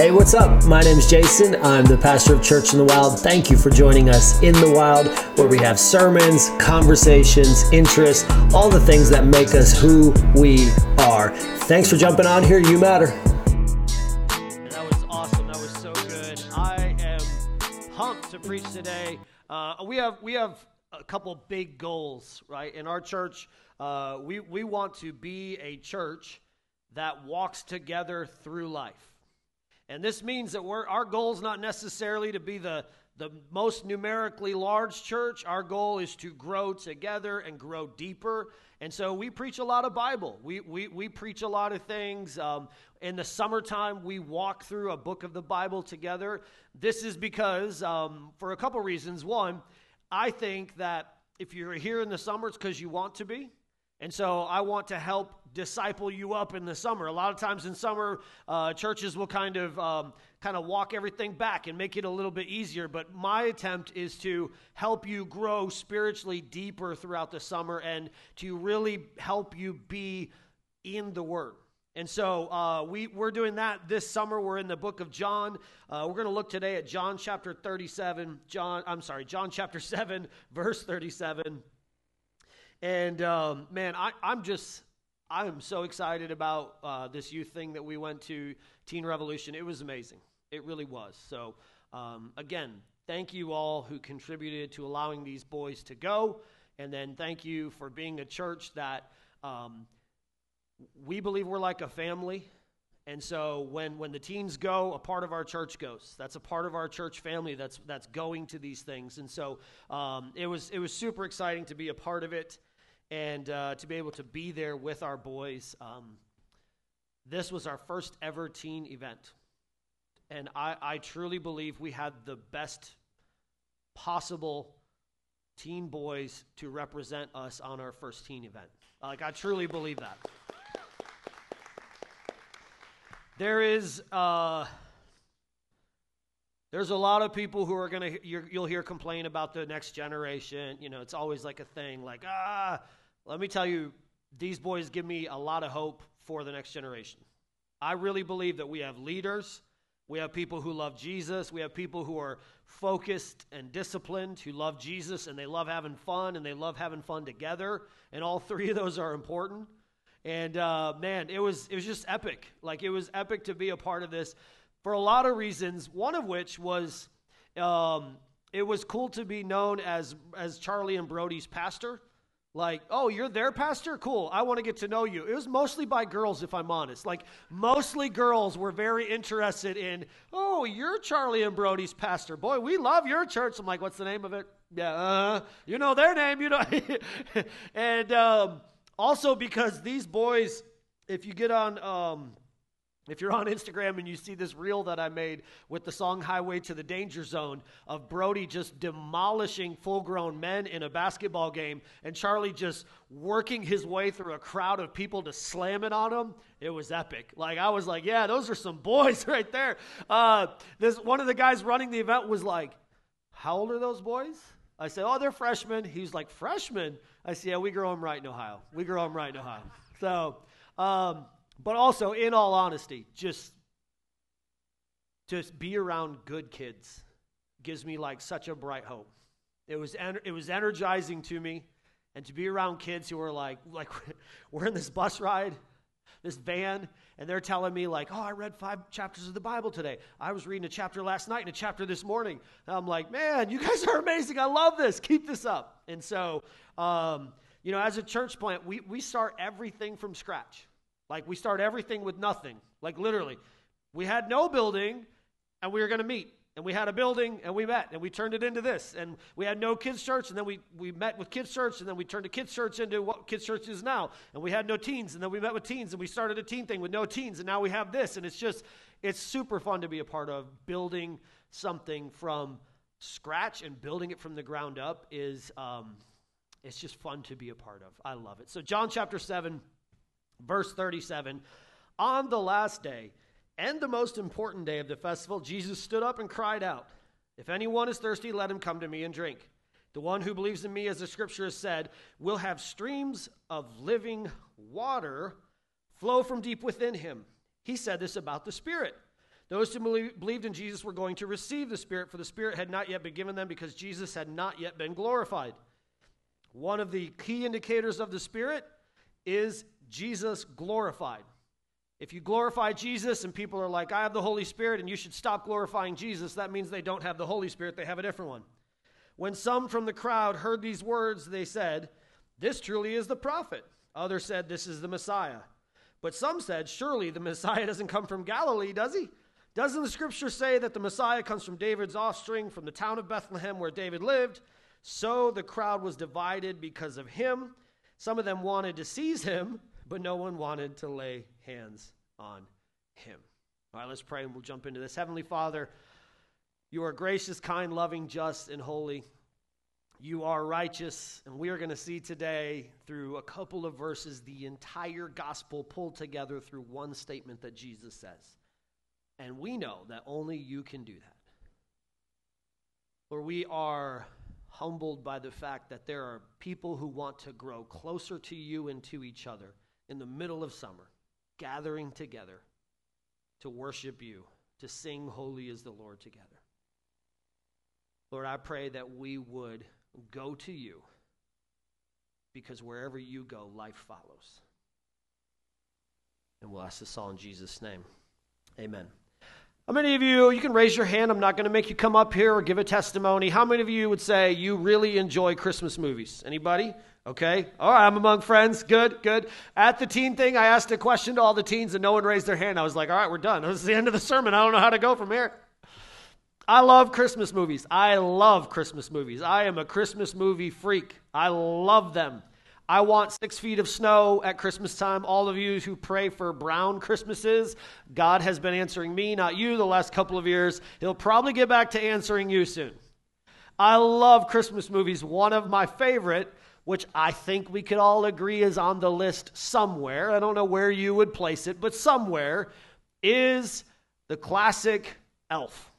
Hey, what's up? My name is Jason. I'm the pastor of Church in the Wild. Thank you for joining us in the Wild, where we have sermons, conversations, interests, all the things that make us who we are. Thanks for jumping on here. You matter. That was awesome. That was so good. I am pumped to preach today. Uh, we have we have a couple big goals, right? In our church, uh, we we want to be a church that walks together through life. And this means that we're, our goal is not necessarily to be the, the most numerically large church. Our goal is to grow together and grow deeper. And so we preach a lot of Bible. We, we, we preach a lot of things. Um, in the summertime, we walk through a book of the Bible together. This is because, um, for a couple reasons. One, I think that if you're here in the summer, it's because you want to be. And so I want to help disciple you up in the summer. A lot of times in summer, uh, churches will kind of um, kind of walk everything back and make it a little bit easier. But my attempt is to help you grow spiritually deeper throughout the summer and to really help you be in the Word. And so uh, we, we're doing that this summer. We're in the book of John. Uh, we're going to look today at John chapter 37. John, I'm sorry, John chapter 7, verse 37. And um, man, I, I'm just, I am so excited about uh, this youth thing that we went to, Teen Revolution. It was amazing. It really was. So, um, again, thank you all who contributed to allowing these boys to go. And then thank you for being a church that um, we believe we're like a family. And so when, when the teens go, a part of our church goes. That's a part of our church family that's, that's going to these things. And so um, it, was, it was super exciting to be a part of it and uh, to be able to be there with our boys. Um, this was our first ever teen event. And I, I truly believe we had the best possible teen boys to represent us on our first teen event. Like, I truly believe that. There is. Uh, there's a lot of people who are going to, you'll hear complain about the next generation. You know, it's always like a thing like, ah, let me tell you, these boys give me a lot of hope for the next generation. I really believe that we have leaders, we have people who love Jesus, we have people who are focused and disciplined, who love Jesus and they love having fun and they love having fun together. And all three of those are important. And uh, man, it was it was just epic. Like it was epic to be a part of this for a lot of reasons. One of which was um, it was cool to be known as as Charlie and Brody's pastor. Like, oh, you're their pastor? Cool. I want to get to know you. It was mostly by girls, if I'm honest. Like, mostly girls were very interested in, oh, you're Charlie and Brody's pastor. Boy, we love your church. I'm like, what's the name of it? Yeah, uh, you know their name, you know. and um, also because these boys, if you get on um, if you're on Instagram and you see this reel that I made with the song Highway to the Danger Zone of Brody just demolishing full grown men in a basketball game and Charlie just working his way through a crowd of people to slam it on him, it was epic. Like, I was like, yeah, those are some boys right there. Uh, this One of the guys running the event was like, how old are those boys? I said, oh, they're freshmen. He's like, freshmen? I said, yeah, we grow them right in Ohio. We grow them right in Ohio. So, um, but also, in all honesty, just just be around good kids gives me like such a bright hope. It was en- it was energizing to me, and to be around kids who are like like we're in this bus ride, this van, and they're telling me like, oh, I read five chapters of the Bible today. I was reading a chapter last night and a chapter this morning. And I'm like, man, you guys are amazing. I love this. Keep this up. And so, um, you know, as a church plant, we we start everything from scratch. Like we start everything with nothing. Like literally. We had no building and we were going to meet. And we had a building and we met and we turned it into this. And we had no kids' church and then we, we met with kids' church and then we turned a kids' church into what kids' church is now. And we had no teens and then we met with teens and we started a teen thing with no teens and now we have this. And it's just, it's super fun to be a part of. Building something from scratch and building it from the ground up is, um, it's just fun to be a part of. I love it. So, John chapter 7. Verse 37 On the last day, and the most important day of the festival, Jesus stood up and cried out, If anyone is thirsty, let him come to me and drink. The one who believes in me, as the scripture has said, will have streams of living water flow from deep within him. He said this about the Spirit. Those who believed in Jesus were going to receive the Spirit, for the Spirit had not yet been given them because Jesus had not yet been glorified. One of the key indicators of the Spirit is Jesus glorified. If you glorify Jesus and people are like, I have the Holy Spirit and you should stop glorifying Jesus, that means they don't have the Holy Spirit, they have a different one. When some from the crowd heard these words, they said, This truly is the prophet. Others said, This is the Messiah. But some said, Surely the Messiah doesn't come from Galilee, does he? Doesn't the scripture say that the Messiah comes from David's offspring from the town of Bethlehem where David lived? So the crowd was divided because of him. Some of them wanted to seize him, but no one wanted to lay hands on him. All right, let's pray and we'll jump into this. Heavenly Father, you are gracious, kind, loving, just, and holy. You are righteous, and we are going to see today through a couple of verses the entire gospel pulled together through one statement that Jesus says. And we know that only you can do that. Lord, we are humbled by the fact that there are people who want to grow closer to you and to each other in the middle of summer, gathering together to worship you, to sing Holy is the Lord together. Lord, I pray that we would go to you because wherever you go, life follows. And we'll ask this all in Jesus' name. Amen. How many of you, you can raise your hand, I'm not going to make you come up here or give a testimony. How many of you would say you really enjoy Christmas movies? Anybody? Okay. All right, I'm among friends. Good, good. At the teen thing, I asked a question to all the teens and no one raised their hand. I was like, all right, we're done. This is the end of the sermon. I don't know how to go from here. I love Christmas movies. I love Christmas movies. I am a Christmas movie freak. I love them. I want six feet of snow at Christmas time. All of you who pray for brown Christmases, God has been answering me, not you, the last couple of years. He'll probably get back to answering you soon. I love Christmas movies. One of my favorite, which I think we could all agree is on the list somewhere. I don't know where you would place it, but somewhere is the classic Elf.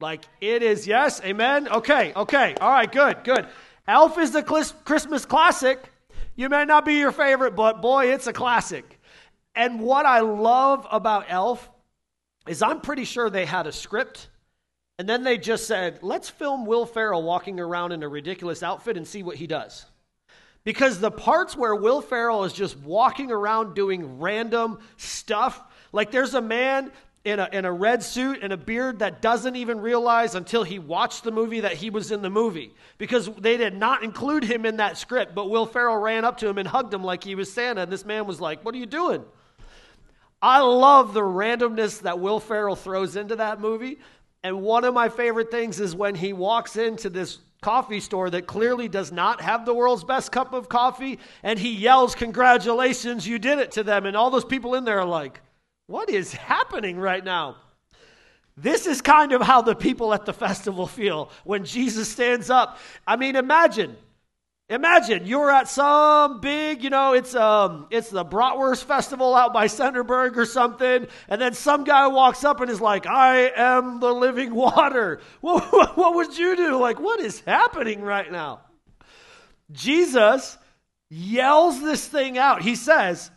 Like it is, yes, amen? Okay, okay, all right, good, good. Elf is the Christmas classic. You may not be your favorite, but boy, it's a classic. And what I love about Elf is I'm pretty sure they had a script, and then they just said, let's film Will Ferrell walking around in a ridiculous outfit and see what he does. Because the parts where Will Ferrell is just walking around doing random stuff, like there's a man in a, in a red suit and a beard that doesn't even realize until he watched the movie that he was in the movie because they did not include him in that script. But Will Ferrell ran up to him and hugged him like he was Santa, and this man was like, What are you doing? I love the randomness that Will Ferrell throws into that movie. And one of my favorite things is when he walks into this coffee store that clearly does not have the world's best cup of coffee and he yells, Congratulations, you did it to them. And all those people in there are like, what is happening right now? This is kind of how the people at the festival feel when Jesus stands up. I mean, imagine. Imagine you're at some big, you know, it's um, it's the Bratwurst Festival out by Centerburg or something, and then some guy walks up and is like, "I am the living water." What, what would you do? Like, what is happening right now? Jesus yells this thing out. He says,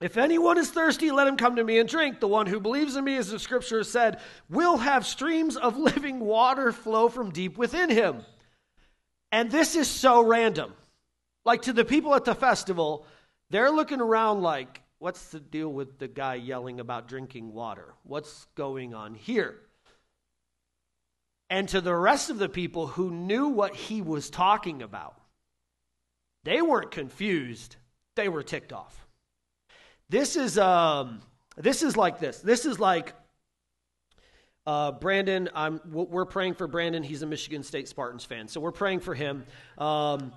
if anyone is thirsty, let him come to me and drink. The one who believes in me, as the scripture said, will have streams of living water flow from deep within him. And this is so random. Like to the people at the festival, they're looking around like, what's the deal with the guy yelling about drinking water? What's going on here? And to the rest of the people who knew what he was talking about, they weren't confused, they were ticked off. This is um, this is like this. This is like uh, Brandon. I'm, we're praying for Brandon. He's a Michigan State Spartans fan, so we're praying for him. Um,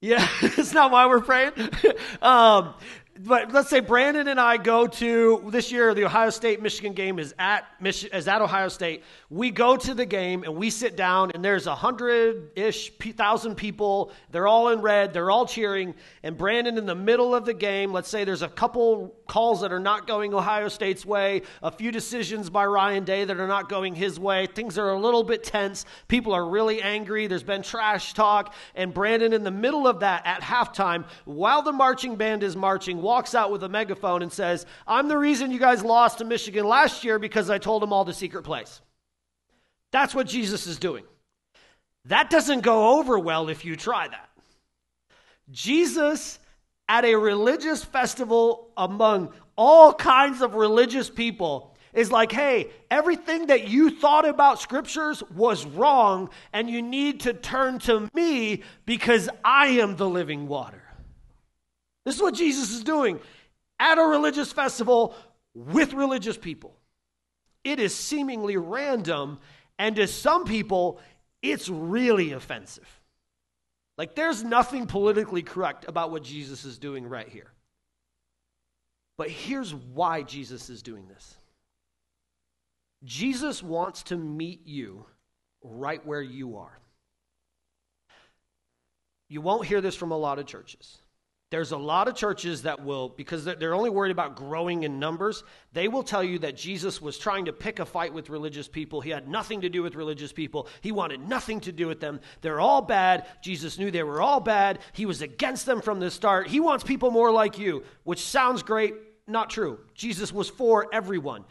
yeah, it's not why we're praying. um, but let's say Brandon and I go to this year the Ohio State Michigan game is at Mich- is at Ohio State. We go to the game and we sit down and there's a hundred ish thousand people. They're all in red. They're all cheering. And Brandon in the middle of the game, let's say there's a couple calls that are not going Ohio State's way, a few decisions by Ryan Day that are not going his way. Things are a little bit tense. People are really angry. There's been trash talk. And Brandon, in the middle of that at halftime, while the marching band is marching, walks out with a megaphone and says, I'm the reason you guys lost to Michigan last year because I told them all the secret place. That's what Jesus is doing. That doesn't go over well if you try that. Jesus at a religious festival among all kinds of religious people is like, hey, everything that you thought about scriptures was wrong, and you need to turn to me because I am the living water. This is what Jesus is doing at a religious festival with religious people. It is seemingly random, and to some people, it's really offensive. Like, there's nothing politically correct about what Jesus is doing right here. But here's why Jesus is doing this Jesus wants to meet you right where you are. You won't hear this from a lot of churches. There's a lot of churches that will, because they're only worried about growing in numbers, they will tell you that Jesus was trying to pick a fight with religious people. He had nothing to do with religious people. He wanted nothing to do with them. They're all bad. Jesus knew they were all bad. He was against them from the start. He wants people more like you, which sounds great, not true. Jesus was for everyone.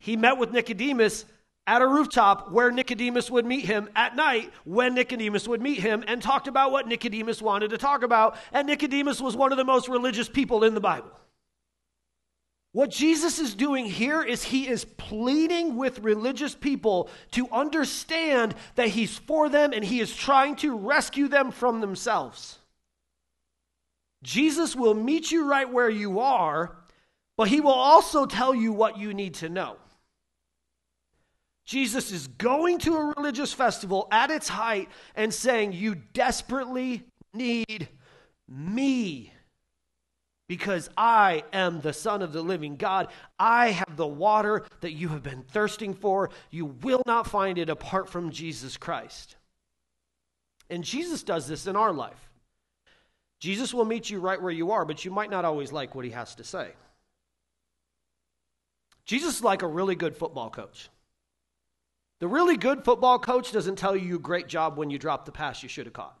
He met with Nicodemus at a rooftop where Nicodemus would meet him at night when Nicodemus would meet him and talked about what Nicodemus wanted to talk about. And Nicodemus was one of the most religious people in the Bible. What Jesus is doing here is he is pleading with religious people to understand that he's for them and he is trying to rescue them from themselves. Jesus will meet you right where you are, but he will also tell you what you need to know. Jesus is going to a religious festival at its height and saying, You desperately need me because I am the Son of the living God. I have the water that you have been thirsting for. You will not find it apart from Jesus Christ. And Jesus does this in our life. Jesus will meet you right where you are, but you might not always like what he has to say. Jesus is like a really good football coach. The really good football coach doesn't tell you great job when you drop the pass you should have caught.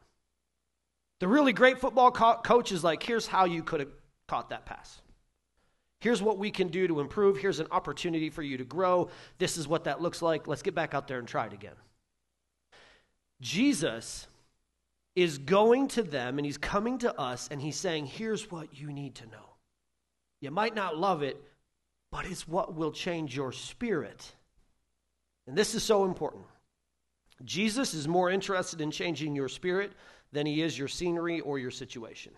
The really great football co- coach is like, here's how you could have caught that pass. Here's what we can do to improve. Here's an opportunity for you to grow. This is what that looks like. Let's get back out there and try it again. Jesus is going to them and he's coming to us and he's saying, here's what you need to know. You might not love it, but it's what will change your spirit. And this is so important. Jesus is more interested in changing your spirit than he is your scenery or your situation.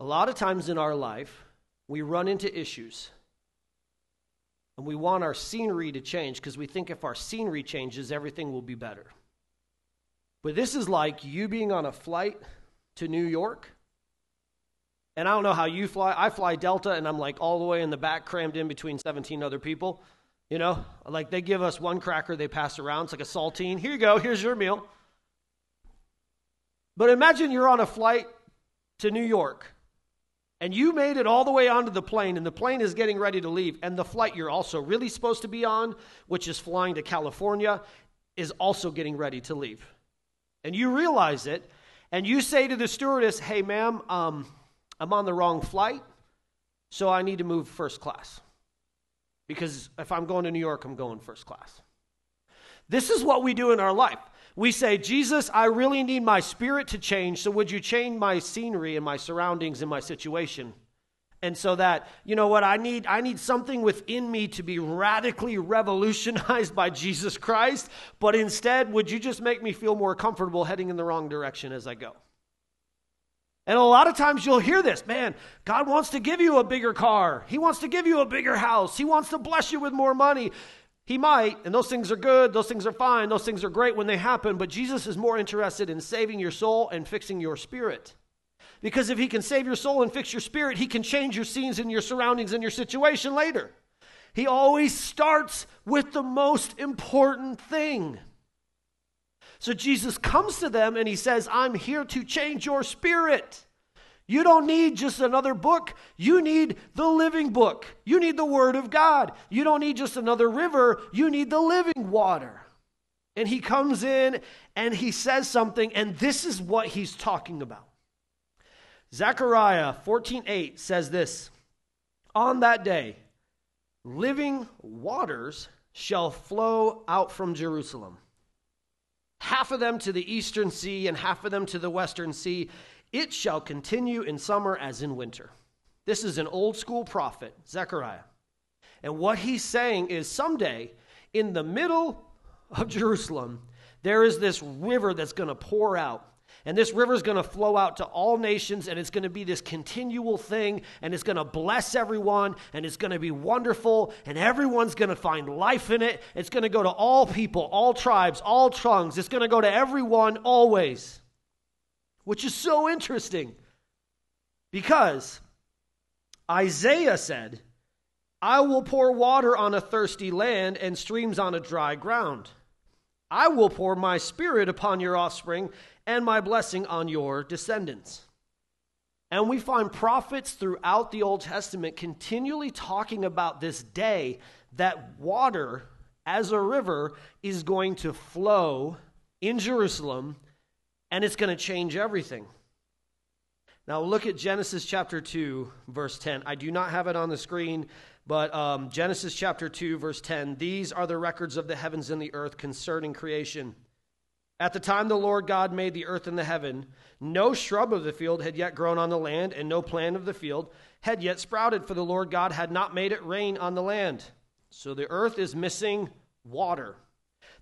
A lot of times in our life, we run into issues and we want our scenery to change because we think if our scenery changes, everything will be better. But this is like you being on a flight to New York. And I don't know how you fly. I fly Delta and I'm like all the way in the back, crammed in between 17 other people. You know, like they give us one cracker they pass around. It's like a saltine. Here you go. Here's your meal. But imagine you're on a flight to New York and you made it all the way onto the plane and the plane is getting ready to leave and the flight you're also really supposed to be on, which is flying to California, is also getting ready to leave. And you realize it and you say to the stewardess, "Hey ma'am, um, I'm on the wrong flight, so I need to move first class." Because if I'm going to New York, I'm going first class. This is what we do in our life. We say, Jesus, I really need my spirit to change, so would you change my scenery and my surroundings and my situation? And so that, you know what, I need I need something within me to be radically revolutionized by Jesus Christ, but instead, would you just make me feel more comfortable heading in the wrong direction as I go? And a lot of times you'll hear this man, God wants to give you a bigger car. He wants to give you a bigger house. He wants to bless you with more money. He might, and those things are good. Those things are fine. Those things are great when they happen. But Jesus is more interested in saving your soul and fixing your spirit. Because if He can save your soul and fix your spirit, He can change your scenes and your surroundings and your situation later. He always starts with the most important thing. So Jesus comes to them and he says, I'm here to change your spirit. You don't need just another book. You need the living book. You need the Word of God. You don't need just another river. You need the living water. And he comes in and he says something, and this is what he's talking about. Zechariah 14:8 says this: On that day, living waters shall flow out from Jerusalem. Half of them to the eastern sea and half of them to the western sea it shall continue in summer as in winter. This is an old school prophet, Zechariah. And what he's saying is someday, in the middle of Jerusalem, there is this river that's going to pour out. And this river is going to flow out to all nations, and it's going to be this continual thing, and it's going to bless everyone, and it's going to be wonderful, and everyone's going to find life in it. It's going to go to all people, all tribes, all tongues. It's going to go to everyone always which is so interesting because Isaiah said, I will pour water on a thirsty land and streams on a dry ground. I will pour my spirit upon your offspring and my blessing on your descendants. And we find prophets throughout the Old Testament continually talking about this day that water as a river is going to flow in Jerusalem and it's going to change everything. Now, look at Genesis chapter 2, verse 10. I do not have it on the screen, but um, Genesis chapter 2, verse 10. These are the records of the heavens and the earth concerning creation. At the time the Lord God made the earth and the heaven, no shrub of the field had yet grown on the land, and no plant of the field had yet sprouted, for the Lord God had not made it rain on the land. So the earth is missing water.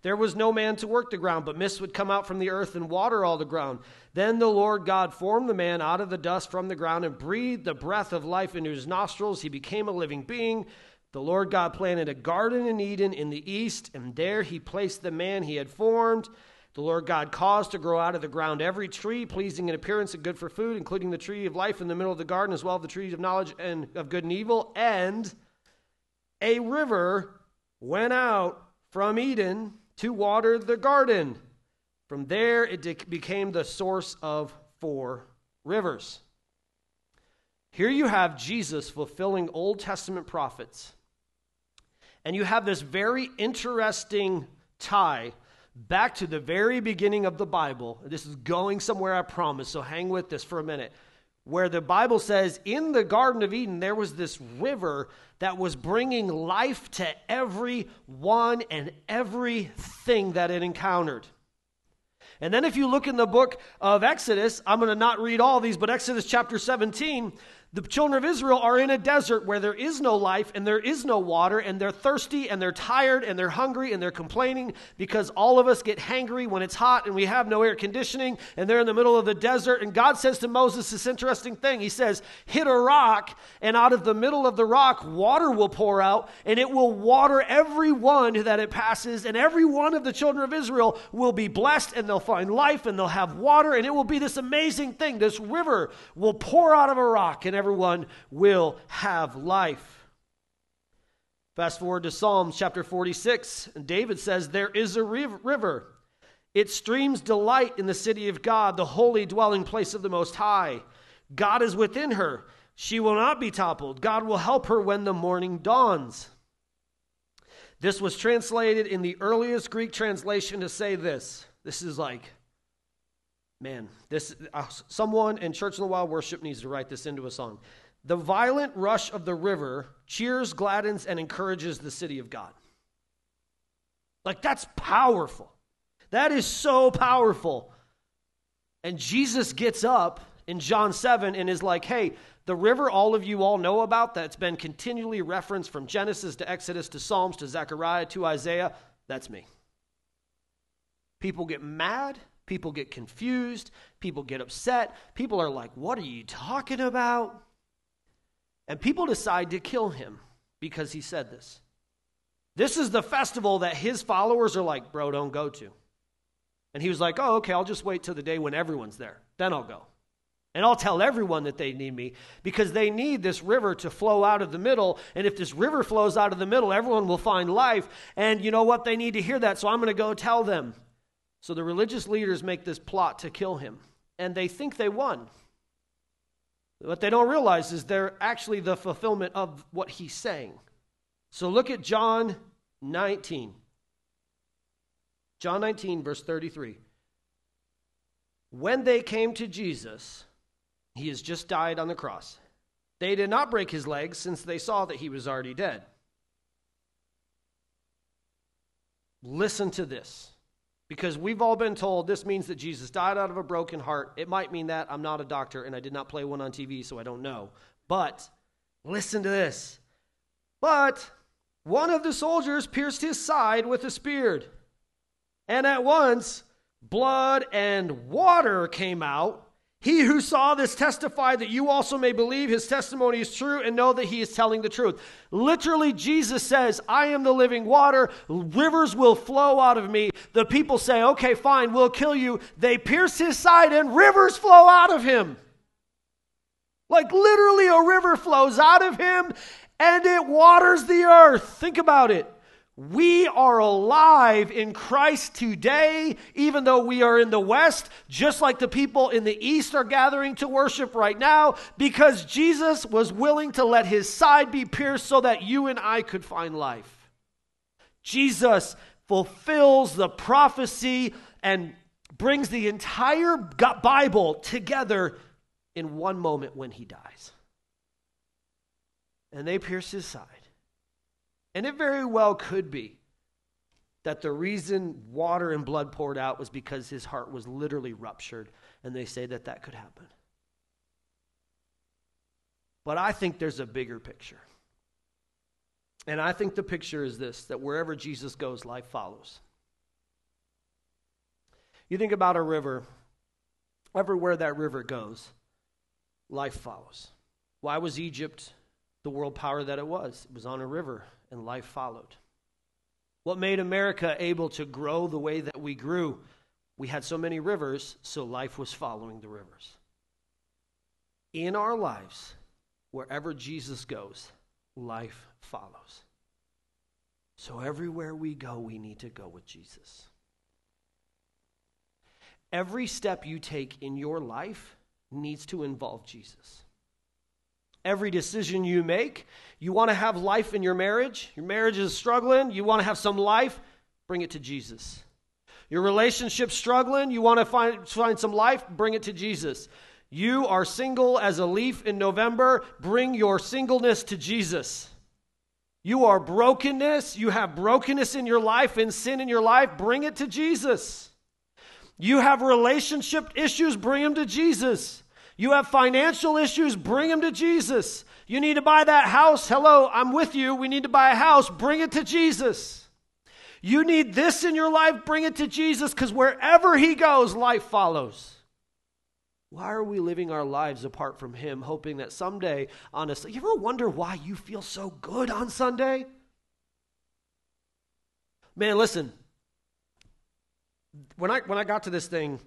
There was no man to work the ground, but mist would come out from the earth and water all the ground. Then the Lord God formed the man out of the dust from the ground and breathed the breath of life into his nostrils. He became a living being. The Lord God planted a garden in Eden in the east, and there he placed the man he had formed. The Lord God caused to grow out of the ground every tree, pleasing in appearance and good for food, including the tree of life in the middle of the garden, as well as the trees of knowledge and of good and evil. And a river went out from Eden to water the garden. From there, it became the source of four rivers. Here you have Jesus fulfilling Old Testament prophets. And you have this very interesting tie back to the very beginning of the Bible. This is going somewhere, I promise, so hang with this for a minute. Where the Bible says, in the Garden of Eden, there was this river that was bringing life to every one and everything that it encountered. And then, if you look in the book of Exodus, I'm going to not read all these, but Exodus chapter 17, the children of Israel are in a desert where there is no life and there is no water, and they're thirsty and they're tired and they're hungry and they're complaining because all of us get hangry when it's hot and we have no air conditioning and they're in the middle of the desert. And God says to Moses this interesting thing He says, Hit a rock, and out of the middle of the rock, water will pour out, and it will water every one that it passes, and every one of the children of Israel will be blessed and they'll find life and they'll have water, and it will be this amazing thing. This river will pour out of a rock, and everyone will have life. Fast forward to Psalms chapter 46, and David says, There is a river. It streams delight in the city of God, the holy dwelling place of the Most High. God is within her. She will not be toppled. God will help her when the morning dawns. This was translated in the earliest Greek translation to say this. This is like Man, this uh, someone in Church in the Wild Worship needs to write this into a song. The violent rush of the river cheers, gladdens, and encourages the city of God. Like that's powerful. That is so powerful. And Jesus gets up in John 7 and is like, hey, the river all of you all know about that's been continually referenced from Genesis to Exodus to Psalms to Zechariah to Isaiah, that's me. People get mad People get confused. People get upset. People are like, What are you talking about? And people decide to kill him because he said this. This is the festival that his followers are like, Bro, don't go to. And he was like, Oh, okay, I'll just wait till the day when everyone's there. Then I'll go. And I'll tell everyone that they need me because they need this river to flow out of the middle. And if this river flows out of the middle, everyone will find life. And you know what? They need to hear that. So I'm going to go tell them. So the religious leaders make this plot to kill him, and they think they won. What they don't realize is they're actually the fulfillment of what he's saying. So look at John 19. John 19, verse 33. When they came to Jesus, he has just died on the cross. They did not break his legs since they saw that he was already dead. Listen to this. Because we've all been told this means that Jesus died out of a broken heart. It might mean that. I'm not a doctor and I did not play one on TV, so I don't know. But listen to this. But one of the soldiers pierced his side with a spear. And at once blood and water came out he who saw this testified that you also may believe his testimony is true and know that he is telling the truth. Literally, Jesus says, I am the living water. Rivers will flow out of me. The people say, okay, fine, we'll kill you. They pierce his side and rivers flow out of him. Like literally, a river flows out of him and it waters the earth. Think about it. We are alive in Christ today, even though we are in the West, just like the people in the East are gathering to worship right now, because Jesus was willing to let his side be pierced so that you and I could find life. Jesus fulfills the prophecy and brings the entire Bible together in one moment when he dies. And they pierce his side. And it very well could be that the reason water and blood poured out was because his heart was literally ruptured, and they say that that could happen. But I think there's a bigger picture. And I think the picture is this that wherever Jesus goes, life follows. You think about a river, everywhere that river goes, life follows. Why was Egypt the world power that it was? It was on a river and life followed. What made America able to grow the way that we grew? We had so many rivers, so life was following the rivers. In our lives, wherever Jesus goes, life follows. So everywhere we go, we need to go with Jesus. Every step you take in your life needs to involve Jesus every decision you make. You want to have life in your marriage, your marriage is struggling, you want to have some life, bring it to Jesus. Your relationship struggling, you want to find, find some life, bring it to Jesus. You are single as a leaf in November, bring your singleness to Jesus. You are brokenness, you have brokenness in your life and sin in your life, bring it to Jesus. You have relationship issues, bring them to Jesus. You have financial issues, bring them to Jesus. You need to buy that house. Hello, I'm with you. We need to buy a house. Bring it to Jesus. You need this in your life, bring it to Jesus because wherever He goes, life follows. Why are we living our lives apart from Him, hoping that someday, honestly, you ever wonder why you feel so good on Sunday? Man, listen. When I when I got to this thing,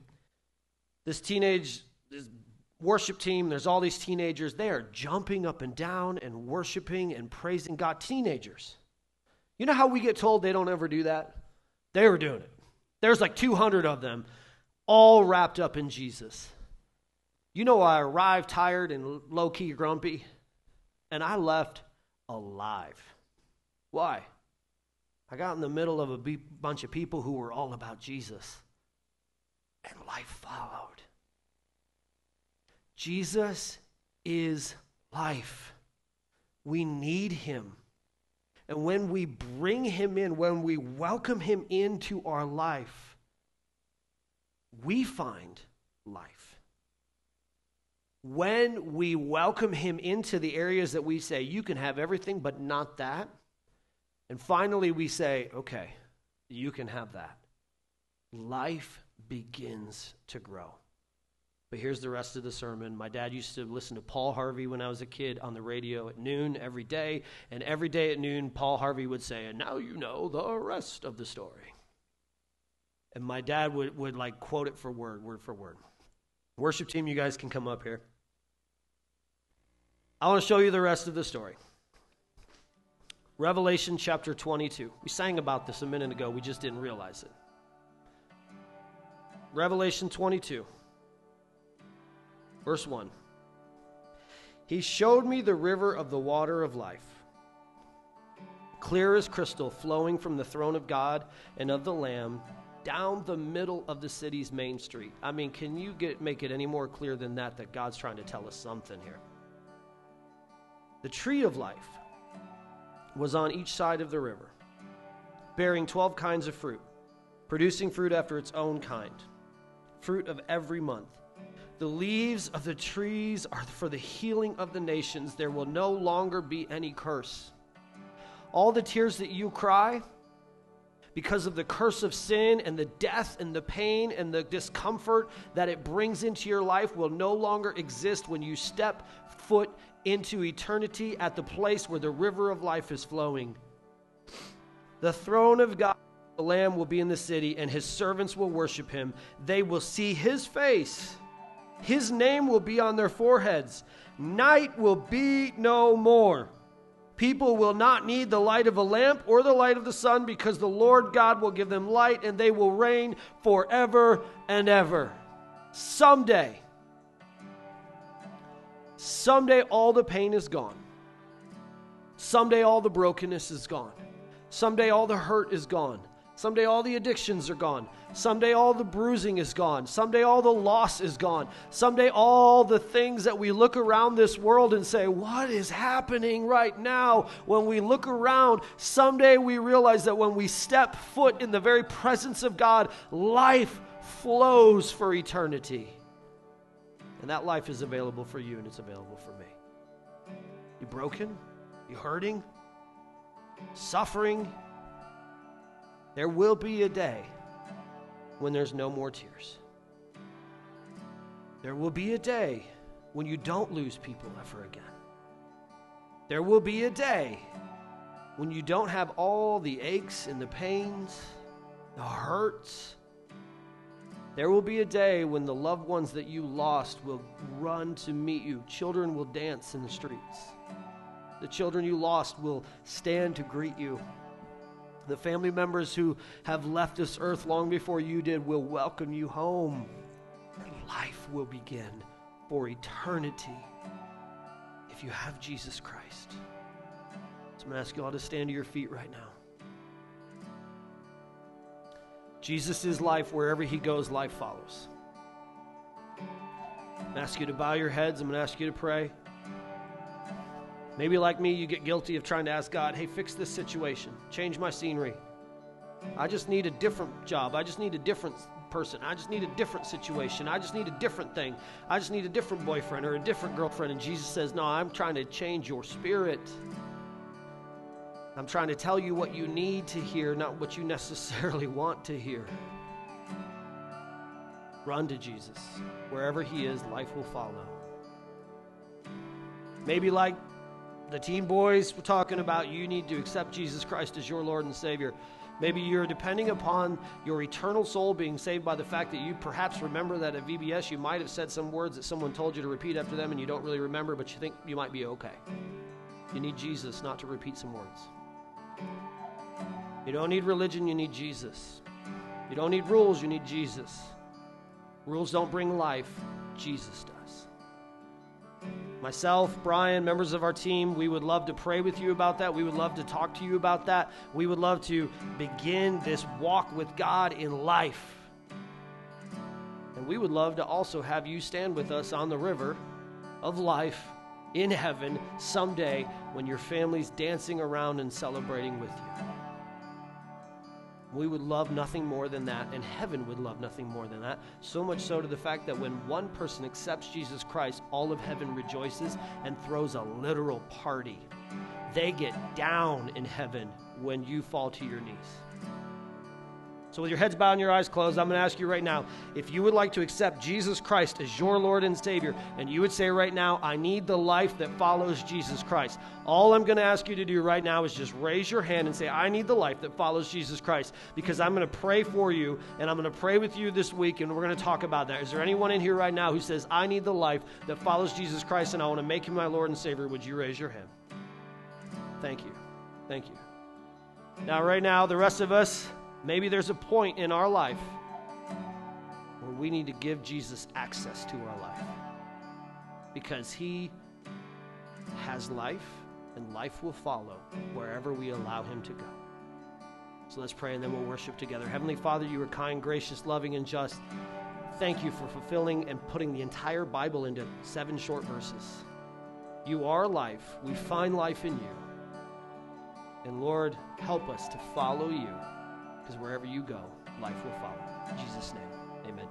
this teenage this worship team, there's all these teenagers. They are jumping up and down and worshiping and praising God. Teenagers. You know how we get told they don't ever do that? They were doing it. There's like 200 of them, all wrapped up in Jesus. You know, I arrived tired and low key grumpy, and I left alive. Why? I got in the middle of a bunch of people who were all about Jesus, and life followed. Jesus is life. We need him. And when we bring him in, when we welcome him into our life, we find life. When we welcome him into the areas that we say, you can have everything, but not that. And finally, we say, okay, you can have that. Life begins to grow. But here's the rest of the sermon. My dad used to listen to Paul Harvey when I was a kid on the radio at noon every day. And every day at noon, Paul Harvey would say, And now you know the rest of the story. And my dad would, would like quote it for word, word for word. Worship team, you guys can come up here. I want to show you the rest of the story. Revelation chapter 22. We sang about this a minute ago, we just didn't realize it. Revelation 22. Verse 1. He showed me the river of the water of life, clear as crystal, flowing from the throne of God and of the Lamb down the middle of the city's main street. I mean, can you get make it any more clear than that that God's trying to tell us something here? The tree of life was on each side of the river, bearing 12 kinds of fruit, producing fruit after its own kind, fruit of every month. The leaves of the trees are for the healing of the nations. There will no longer be any curse. All the tears that you cry, because of the curse of sin and the death and the pain and the discomfort that it brings into your life will no longer exist when you step foot into eternity at the place where the river of life is flowing. The throne of God, the Lamb will be in the city, and his servants will worship him. They will see his face, his name will be on their foreheads. Night will be no more. People will not need the light of a lamp or the light of the sun because the Lord God will give them light and they will reign forever and ever. Someday, someday all the pain is gone. Someday all the brokenness is gone. Someday all the hurt is gone. Someday all the addictions are gone. Someday all the bruising is gone. Someday all the loss is gone. Someday all the things that we look around this world and say, What is happening right now? When we look around, someday we realize that when we step foot in the very presence of God, life flows for eternity. And that life is available for you and it's available for me. You broken? You hurting? Suffering? There will be a day when there's no more tears. There will be a day when you don't lose people ever again. There will be a day when you don't have all the aches and the pains, the hurts. There will be a day when the loved ones that you lost will run to meet you. Children will dance in the streets. The children you lost will stand to greet you. The family members who have left this earth long before you did will welcome you home. Life will begin for eternity if you have Jesus Christ. So I'm going to ask you all to stand to your feet right now. Jesus is life. Wherever he goes, life follows. I'm going to ask you to bow your heads. I'm going to ask you to pray. Maybe, like me, you get guilty of trying to ask God, hey, fix this situation, change my scenery. I just need a different job. I just need a different person. I just need a different situation. I just need a different thing. I just need a different boyfriend or a different girlfriend. And Jesus says, No, I'm trying to change your spirit. I'm trying to tell you what you need to hear, not what you necessarily want to hear. Run to Jesus. Wherever He is, life will follow. Maybe like the teen boys were talking about you need to accept Jesus Christ as your Lord and Savior. Maybe you're depending upon your eternal soul being saved by the fact that you perhaps remember that at VBS you might have said some words that someone told you to repeat after them and you don't really remember, but you think you might be okay. You need Jesus, not to repeat some words. You don't need religion, you need Jesus. You don't need rules, you need Jesus. Rules don't bring life, Jesus does. Myself, Brian, members of our team, we would love to pray with you about that. We would love to talk to you about that. We would love to begin this walk with God in life. And we would love to also have you stand with us on the river of life in heaven someday when your family's dancing around and celebrating with you. We would love nothing more than that, and heaven would love nothing more than that. So much so to the fact that when one person accepts Jesus Christ, all of heaven rejoices and throws a literal party. They get down in heaven when you fall to your knees. So, with your heads bowed and your eyes closed, I'm going to ask you right now if you would like to accept Jesus Christ as your Lord and Savior, and you would say right now, I need the life that follows Jesus Christ. All I'm going to ask you to do right now is just raise your hand and say, I need the life that follows Jesus Christ, because I'm going to pray for you, and I'm going to pray with you this week, and we're going to talk about that. Is there anyone in here right now who says, I need the life that follows Jesus Christ, and I want to make him my Lord and Savior? Would you raise your hand? Thank you. Thank you. Now, right now, the rest of us, Maybe there's a point in our life where we need to give Jesus access to our life because he has life, and life will follow wherever we allow him to go. So let's pray and then we'll worship together. Heavenly Father, you are kind, gracious, loving, and just. Thank you for fulfilling and putting the entire Bible into seven short verses. You are life. We find life in you. And Lord, help us to follow you because wherever you go, life will follow. In Jesus' name, amen.